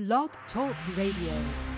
Blog Talk Radio.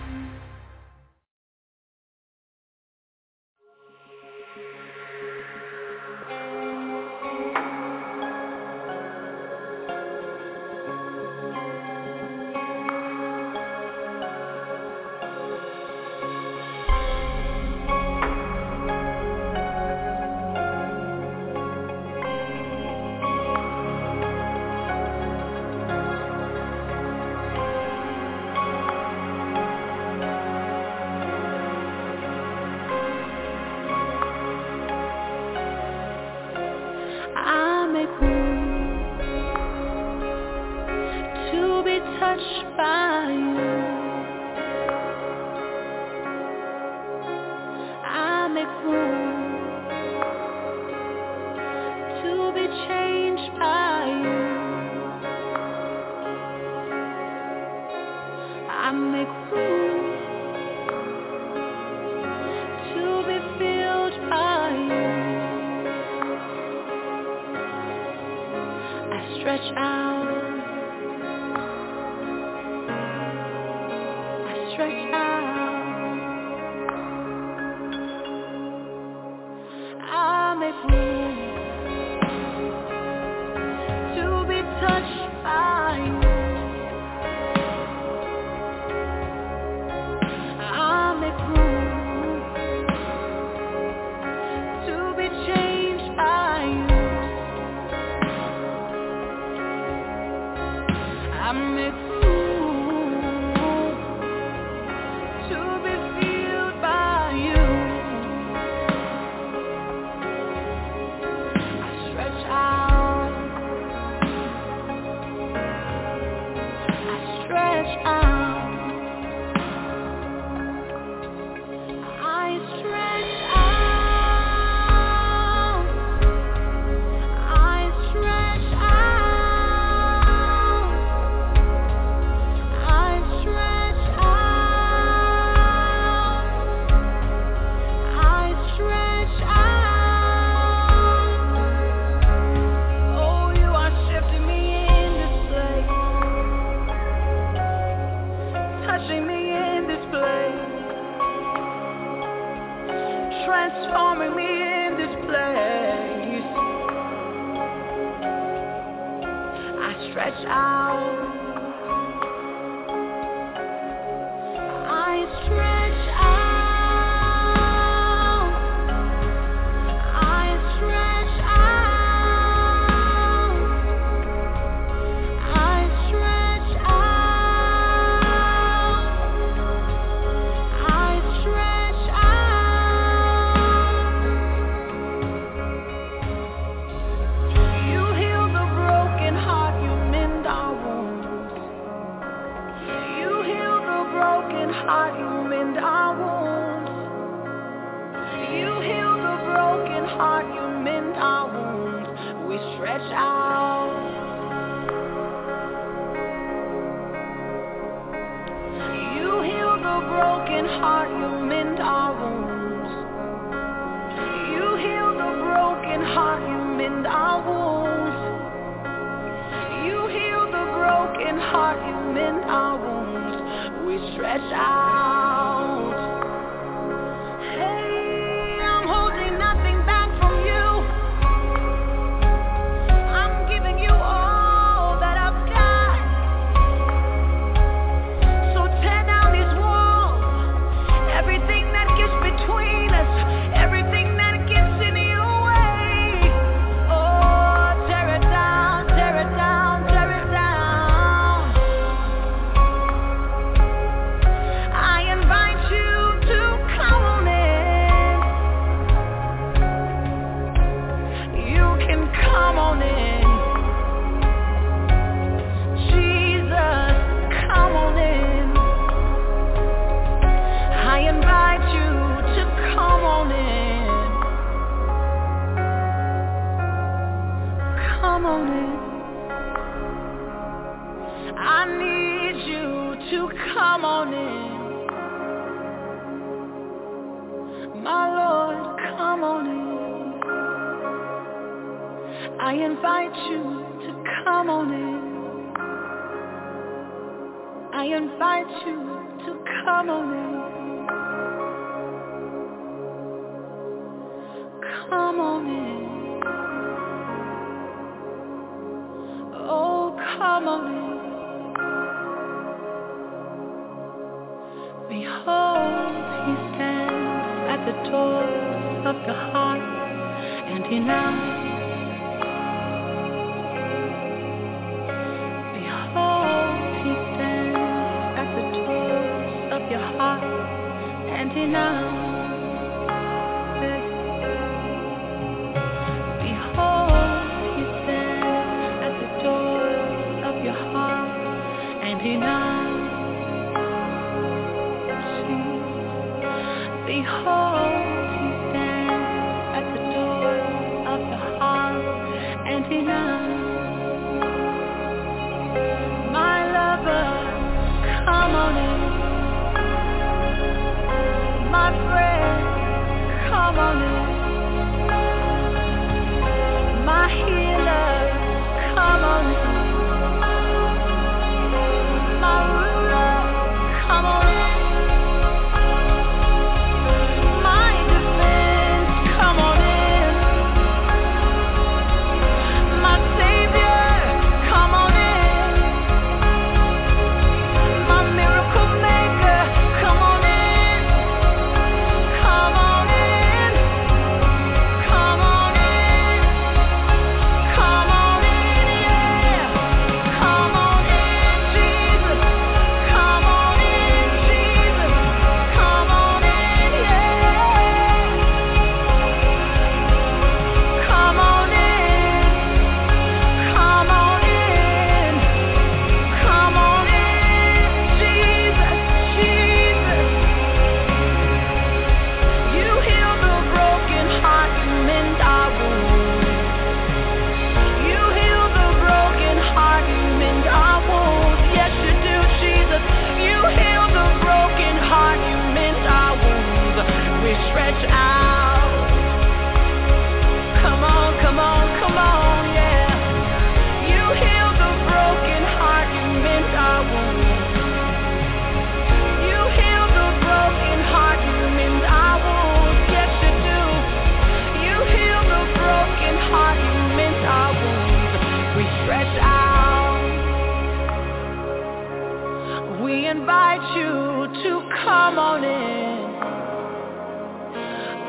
come on in. My Lord, come on in. I invite you to come on in. I invite you to come on in. Come on in. Oh, come on in. Door of the heart, and he knocks.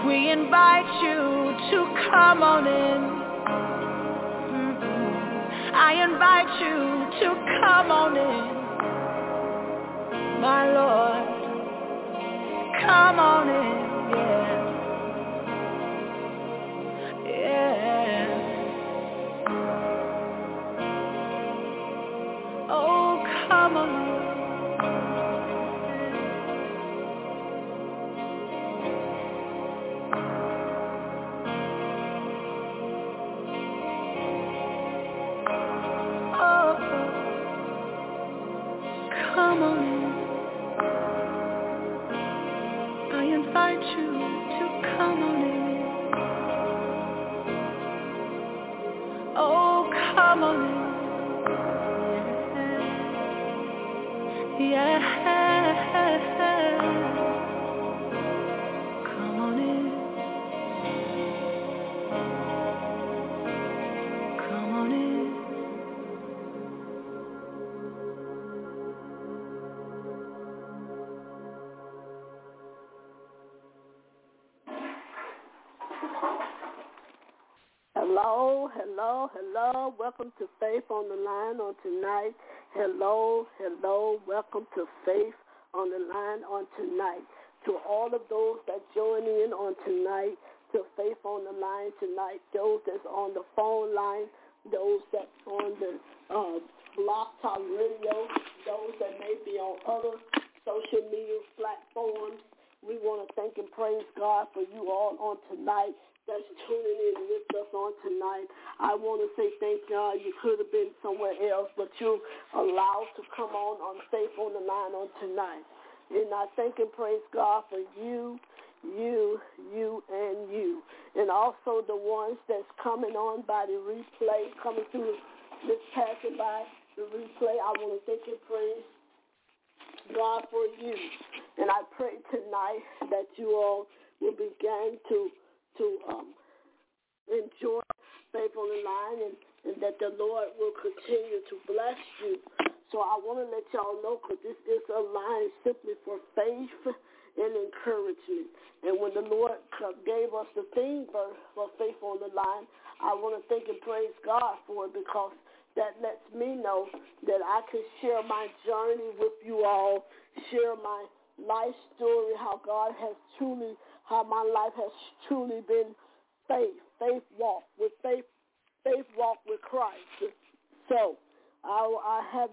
We invite you to come on in. Mm-mm. I invite you to come on in. My Lord, come on in, yeah. Hello. Welcome to Faith on the Line on tonight. Hello, hello. Welcome to Faith on the Line on tonight. To all of those that join in on tonight, to Faith on the Line tonight, those that's on the phone line, those that's on the uh, Blog Talk Radio, those that may be on other social media platforms. We want to thank and praise God for you all on tonight that's tuning in with us on tonight. I want to say thank God. You could have been somewhere else, but you allowed to come on on Faith on the Line on tonight. And I thank and praise God for you, you, you, and you. And also the ones that's coming on by the replay, coming through this passing by the replay. I want to thank and praise God for you. And I pray tonight that you all will begin to to um, enjoy Faith on the Line and, and that the Lord will continue to bless you. So I want to let y'all know because this is a line simply for faith and encouragement. And when the Lord gave us the theme for, for Faith on the Line, I want to thank and praise God for it because that lets me know that I can share my journey with you all, share my life story, how God has truly, how my life has truly been faith, faith walk with faith, faith walk with Christ. So I, I have,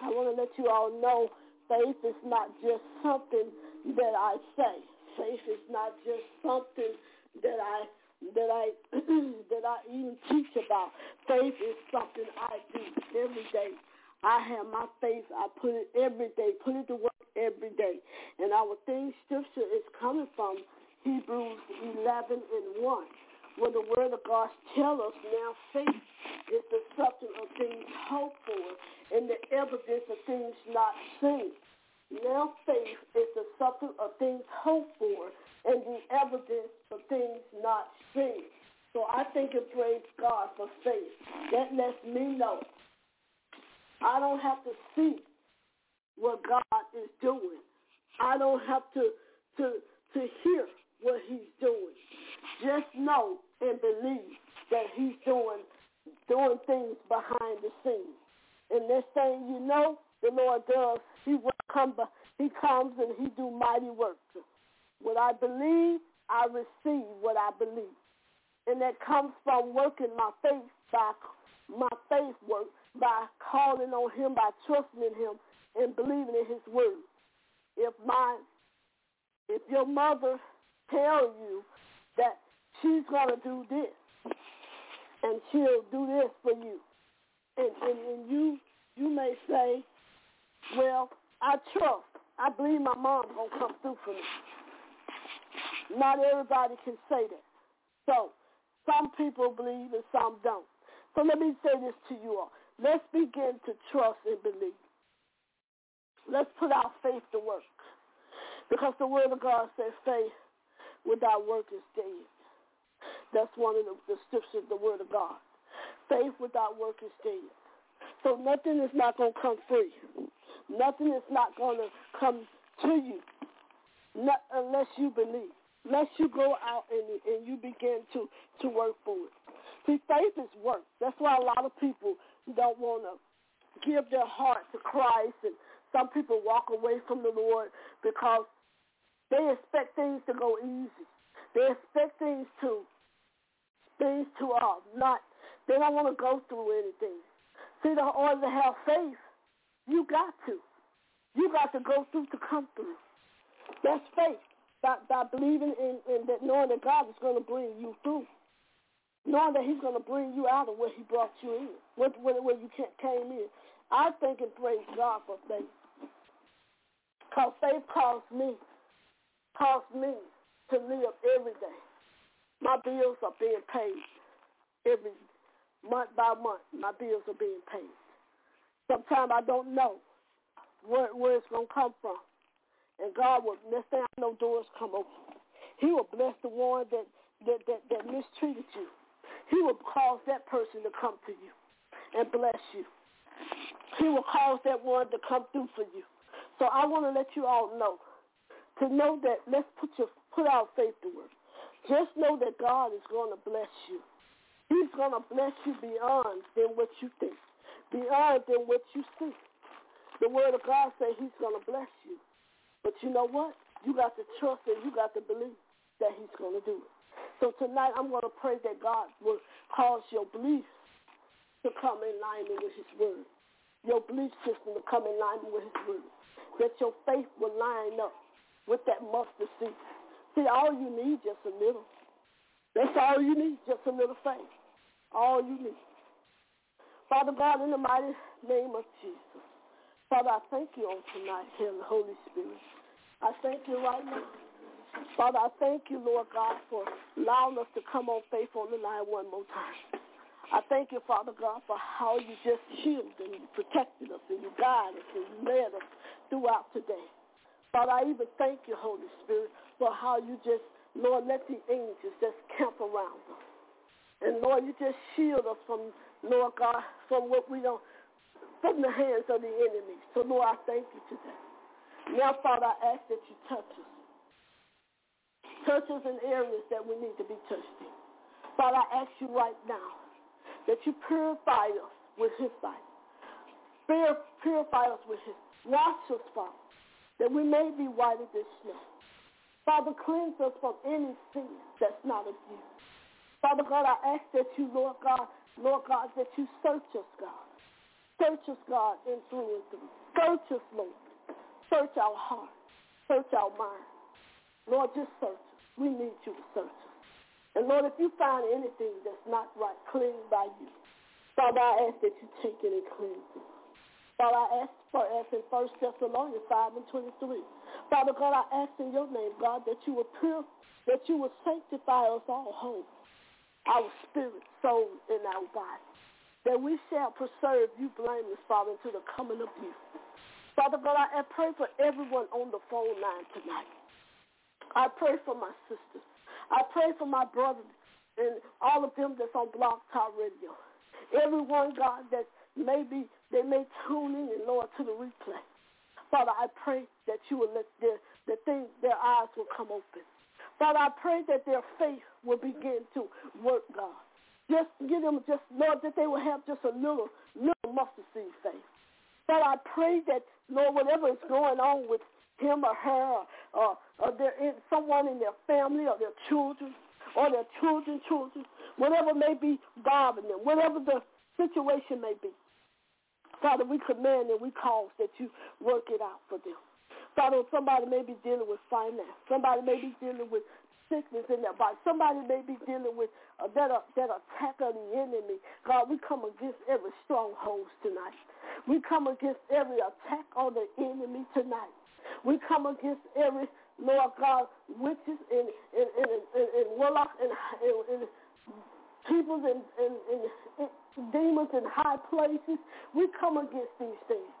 I want to let you all know faith is not just something that I say. Faith is not just something that I that I that I even teach about. Faith is something I do every day. I have my faith. I put it every day. Put it to work every day. And our theme scripture is coming from Hebrews 11 and 1, where the word of God tells us now faith is the substance of things hoped for and the evidence of things not seen. Now faith is the substance of things hoped for and the evidence of things not seen. So I think and praise God for faith. That lets me know I don't have to see what God is doing. I don't have to to to hear what he's doing. Just know and believe that he's doing doing things behind the scenes. And this thing you know the Lord does, he will come he comes and he do mighty works. What I believe, I receive what I believe. And that comes from working my faith by my faith work, by calling on him, by trusting in him and believing in his word. If my if your mother tells you that she's gonna do this and she'll do this for you. And, and, and you you may say, Well, I trust. I believe my mom's gonna come through for me. Not everybody can say that. So some people believe and some don't. So let me say this to you all. Let's begin to trust and believe. Let's put our faith to work. Because the word of God says faith without work is dead. That's one of the, the scriptures, the word of God. Faith without work is dead. So nothing is not going to come free. Nothing is not going to come to you not, unless you believe. Unless you go out and, and you begin to, to work for it. See, faith is work. That's why a lot of people don't want to give their heart to Christ and some people walk away from the Lord because they expect things to go easy. They expect things to things to uh, not they don't want to go through anything. See the order to have faith, you got to. You got to go through to come through. That's faith. By, by believing in, in that knowing that God is going to bring you through. Knowing that he's going to bring you out of where he brought you in, where, where, where you came in. I think and praise God for faith. Because faith caused me, calls me to live every day. My bills are being paid every month by month. My bills are being paid. Sometimes I don't know where, where it's going to come from. And God will, next thing I know, doors come open. He will bless the one that, that, that, that mistreated you. He will cause that person to come to you and bless you. He will cause that one to come through for you. So I want to let you all know, to know that let's put your put our faith to work. Just know that God is going to bless you. He's going to bless you beyond than what you think, beyond than what you see. The word of God says he's going to bless you. But you know what? You got to trust and you got to believe that he's going to do it. So tonight I'm going to pray that God will cause your beliefs to come in line with his word. Your belief system to come in line with his word. That your faith will line up with that mustard seed. See, all you need just a little. That's all you need, just a little faith. All you need. Father God, in the mighty name of Jesus. Father, I thank you on tonight, the Holy Spirit. I thank you right now. Father, I thank you, Lord God, for allowing us to come on faith on the line one more time. I thank you, Father God, for how you just shielded and protected us and you guided us and you led us throughout today. Father, I even thank you, Holy Spirit, for how you just, Lord, let the angels just camp around us. And Lord, you just shield us from, Lord God, from what we don't, from the hands of the enemy. So Lord, I thank you today. Now, Father, I ask that you touch us. Touch us in areas that we need to be touched in. Father, I ask you right now that you purify us with his sight. Purify us with his. Wash us, Father, that we may be whiter than snow. Father, cleanse us from any sin that's not of you. Father God, I ask that you, Lord God, Lord God, that you search us, God. Search us, God, in through and through. Search us, Lord. Search our heart. Search our mind. Lord, just search us. We need you to search us. And Lord, if you find anything that's not right, clean by you. Father, I ask that you take it and cleanse it. Father, I ask for us in 1 Thessalonians 5 and 23. Father God, I ask in your name, God, that you will pure, that you will sanctify us all whole, our spirit, soul, and our body, that we shall preserve you blameless, Father, to the coming of you. Father God, I pray for everyone on the phone line tonight. I pray for my sisters. I pray for my brothers and all of them that's on Blog Talk Radio. Everyone, God, that maybe they may tune in, and Lord, to the replay. Father, I pray that you will let their, the thing, their eyes will come open. Father, I pray that their faith will begin to work, God. Just give them just, Lord, that they will have just a little, little mustard seed faith. Father, I pray that, Lord, whatever is going on with him or her or, or their, someone in their family or their children or their children's children, whatever may be bothering them, whatever the situation may be. Father, we command and we cause that you work it out for them. Father, somebody may be dealing with finance. Somebody may be dealing with sickness in their body. Somebody may be dealing with uh, that, uh, that attack of the enemy. God, we come against every stronghold tonight. We come against every attack on the enemy tonight. We come against every, Lord God, witches and, and, and, and, and warlocks and, and, and people and, and, and, and demons in high places. We come against these things.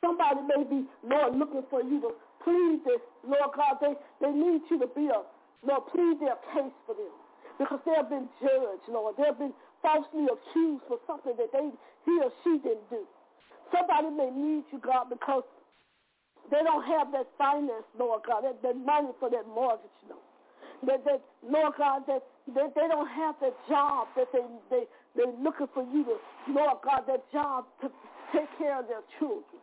Somebody may be, Lord, looking for you to plead this. Lord God, they, they need you to be a, Lord, plead their case for them. Because they have been judged, Lord. They have been falsely accused for something that they he or she didn't do. Somebody may need you, God, because they don't have that finance, Lord God, that, that money for that mortgage, Lord. That, that Lord God, that, that they don't have that job that they, they, they're looking for you to, Lord God, that job to take care of their children.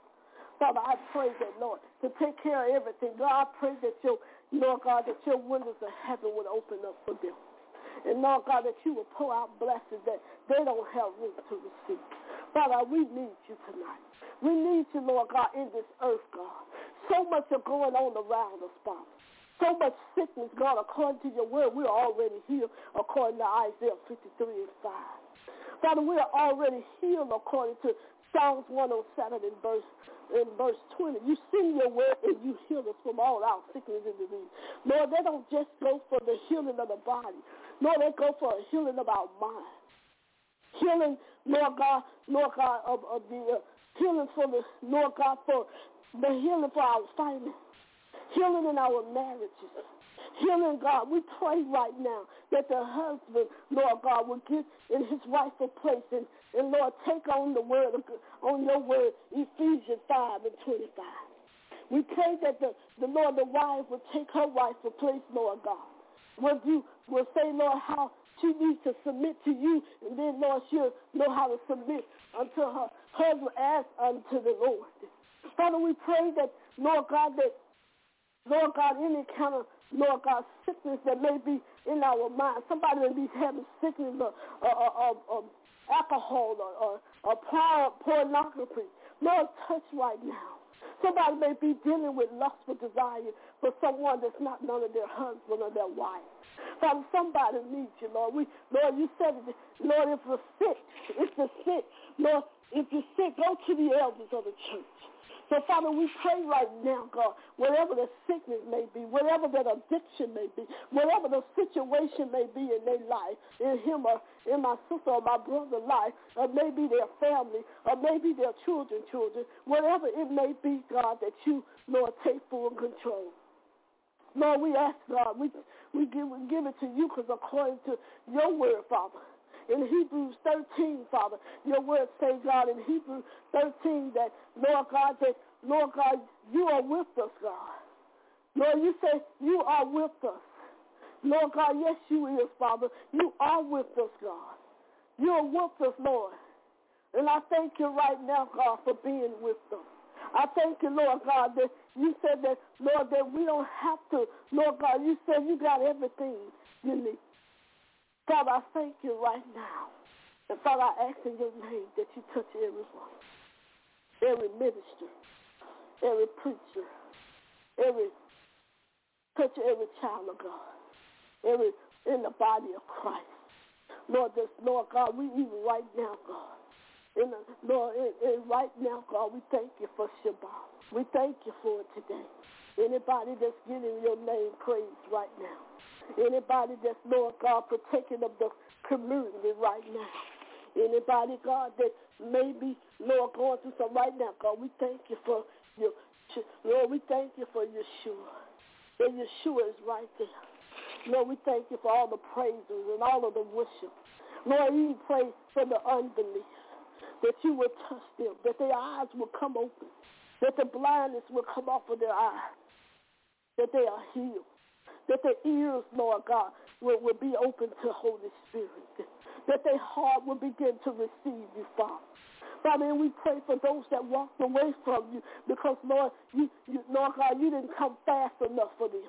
Father, I pray that, Lord, to take care of everything. God, I pray that your, Lord God, that your windows of heaven would open up for them. And Lord God, that you will pour out blessings that they don't have room to receive. Father, we need you tonight. We need you, Lord God, in this earth, God. So much is going on around us, Father. So much sickness, God, according to your word, we're already healed according to Isaiah 53 and 5. Father, we are already healed according to Psalms 107 in verse in verse 20. You send your word and you heal us from all our sickness and disease. Lord, they don't just go for the healing of the body. Lord, they go for a healing of our mind. Healing, Lord God, Lord God, of, of the uh, healing for the, Lord God, for the healing for our finances. Healing in our marriages Healing, God, we pray right now that the husband, Lord God, will get in his rightful place and, and Lord, take on the word, on your word, Ephesians 5 and 25. We pray that the, the Lord, the wife will take her rightful place, Lord God. Will you will say, Lord, how she needs to submit to you, and then, Lord, she'll know how to submit unto her husband as unto the Lord. Father, we pray that, Lord God, that, Lord God, any kind of Lord God, sickness that may be in our mind. Somebody may be having sickness of, alcohol or, or, or pornography. Lord, touch right now. Somebody may be dealing with lustful desire for someone that's not none of their husband or their wife. Father, somebody needs you, Lord. We, Lord, you said, it, Lord, if we're sick, if we're sick, Lord, if you're sick, go to the elders of the church. So, Father, we pray right now, God, whatever the sickness may be, whatever that addiction may be, whatever the situation may be in their life, in him or in my sister or my brother's life, or maybe their family, or maybe their children, children, whatever it may be, God, that you, Lord, take full control. Lord, we ask, God, we, we, give, we give it to you because according to your word, Father, in Hebrews 13, Father. Your word says, God, in Hebrews 13 that, Lord God, that, Lord God, you are with us, God. Lord, you say you are with us. Lord God, yes, you is, Father. You are with us, God. You are with us, Lord. And I thank you right now, God, for being with us. I thank you, Lord God, that you said that, Lord, that we don't have to, Lord God, you said you got everything you need. Father, I thank you right now. And Father, I ask in your name that you touch everyone, every minister, every preacher, every touch every child of God, every in the body of Christ. Lord, this Lord God, we even right now, God. In the, Lord, and, right now, God, we thank you for Shabbat. We thank you for it today. Anybody that's giving your name praise right now. Anybody that's, Lord God, protecting of the community right now. Anybody, God, that may be, Lord, going through some right now, God, we thank you for your, Lord, we thank you for Yeshua. And Yeshua is right there. Lord, we thank you for all the praises and all of the worship. Lord, we pray for the unbelief, that you will touch them, that their eyes will come open, that the blindness will come off of their eyes, that they are healed that their ears, Lord God, will, will be open to Holy Spirit, that their heart will begin to receive you, Father. Father, and we pray for those that walked away from you because, Lord, you, you, Lord God, you didn't come fast enough for them.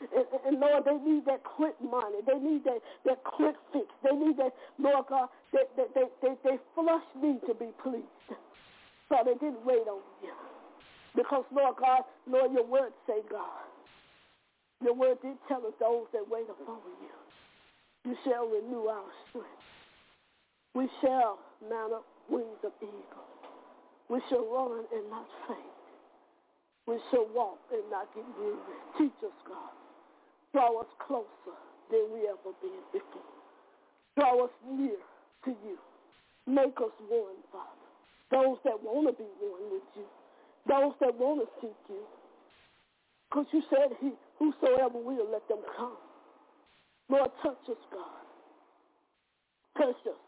And, and, Lord, they need that quick money. They need that, that quick fix. They need that, Lord God, that, that they, they, they flush me to be pleased. So they didn't wait on you. Because, Lord God, Lord, your word say, God, your word did tell us those that wait upon you, you shall renew our strength. We shall mount up wings of eagle. We shall run and not faint. We shall walk and not get weary. Teach us, God. Draw us closer than we ever been before. Draw us near to you. Make us one, Father. Those that want to be one with you. Those that want to seek you. Because you said he, whosoever will, let them come. Lord, touch us, God. Touch us.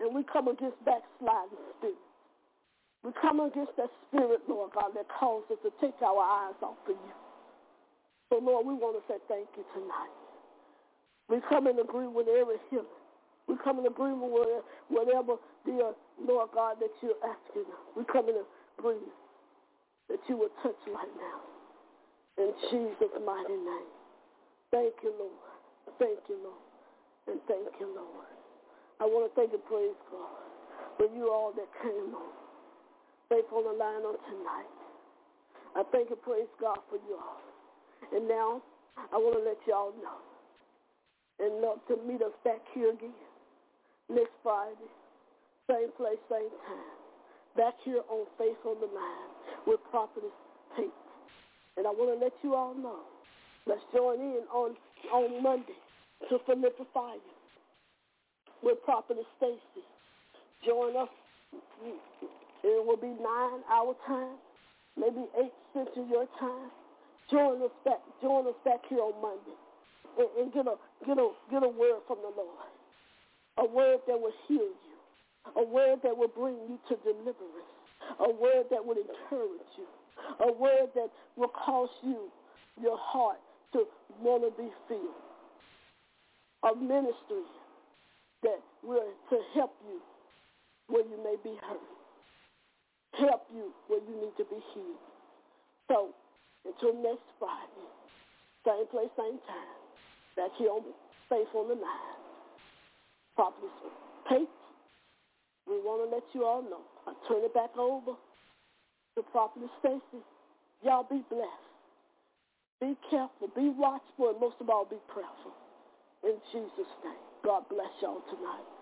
And we come against backsliding spirit. We come against that spirit, Lord God, that causes us to take our eyes off of you. So, Lord, we want to say thank you tonight. We come in agreement with every healing. We come in agreement with whatever, dear uh, Lord God, that you're asking. We come in agreement that you will touch right now. In Jesus' mighty name. Thank you, Lord. Thank you, Lord. And thank you, Lord. I want to thank and praise God for you all that came on. Faith on the line on tonight. I thank and praise God for you all. And now I want to let y'all know. And love to meet us back here again next Friday. Same place, same time. Back here on Faith on the Line with Prophetess Pate. And I want to let you all know. Let's join in on, on Monday to Prolific Fire with Prophetess Stacy. Join us. It will be nine hour time, maybe eight central your time. Join us back. Join us back here on Monday, and, and get a get a get a word from the Lord. A word that will heal you. A word that will bring you to deliverance. A word that will encourage you a word that will cause you, your heart, to want to be filled. A ministry that will to help you where you may be hurt. Help you where you need to be healed. So, until next Friday, same place, same time, back here on Faith on the Line. Prophetess Pate, we want to let you all know. I turn it back over the prophet Stacy. Y'all be blessed. Be careful. Be watchful. And most of all, be prayerful. In Jesus' name. God bless y'all tonight.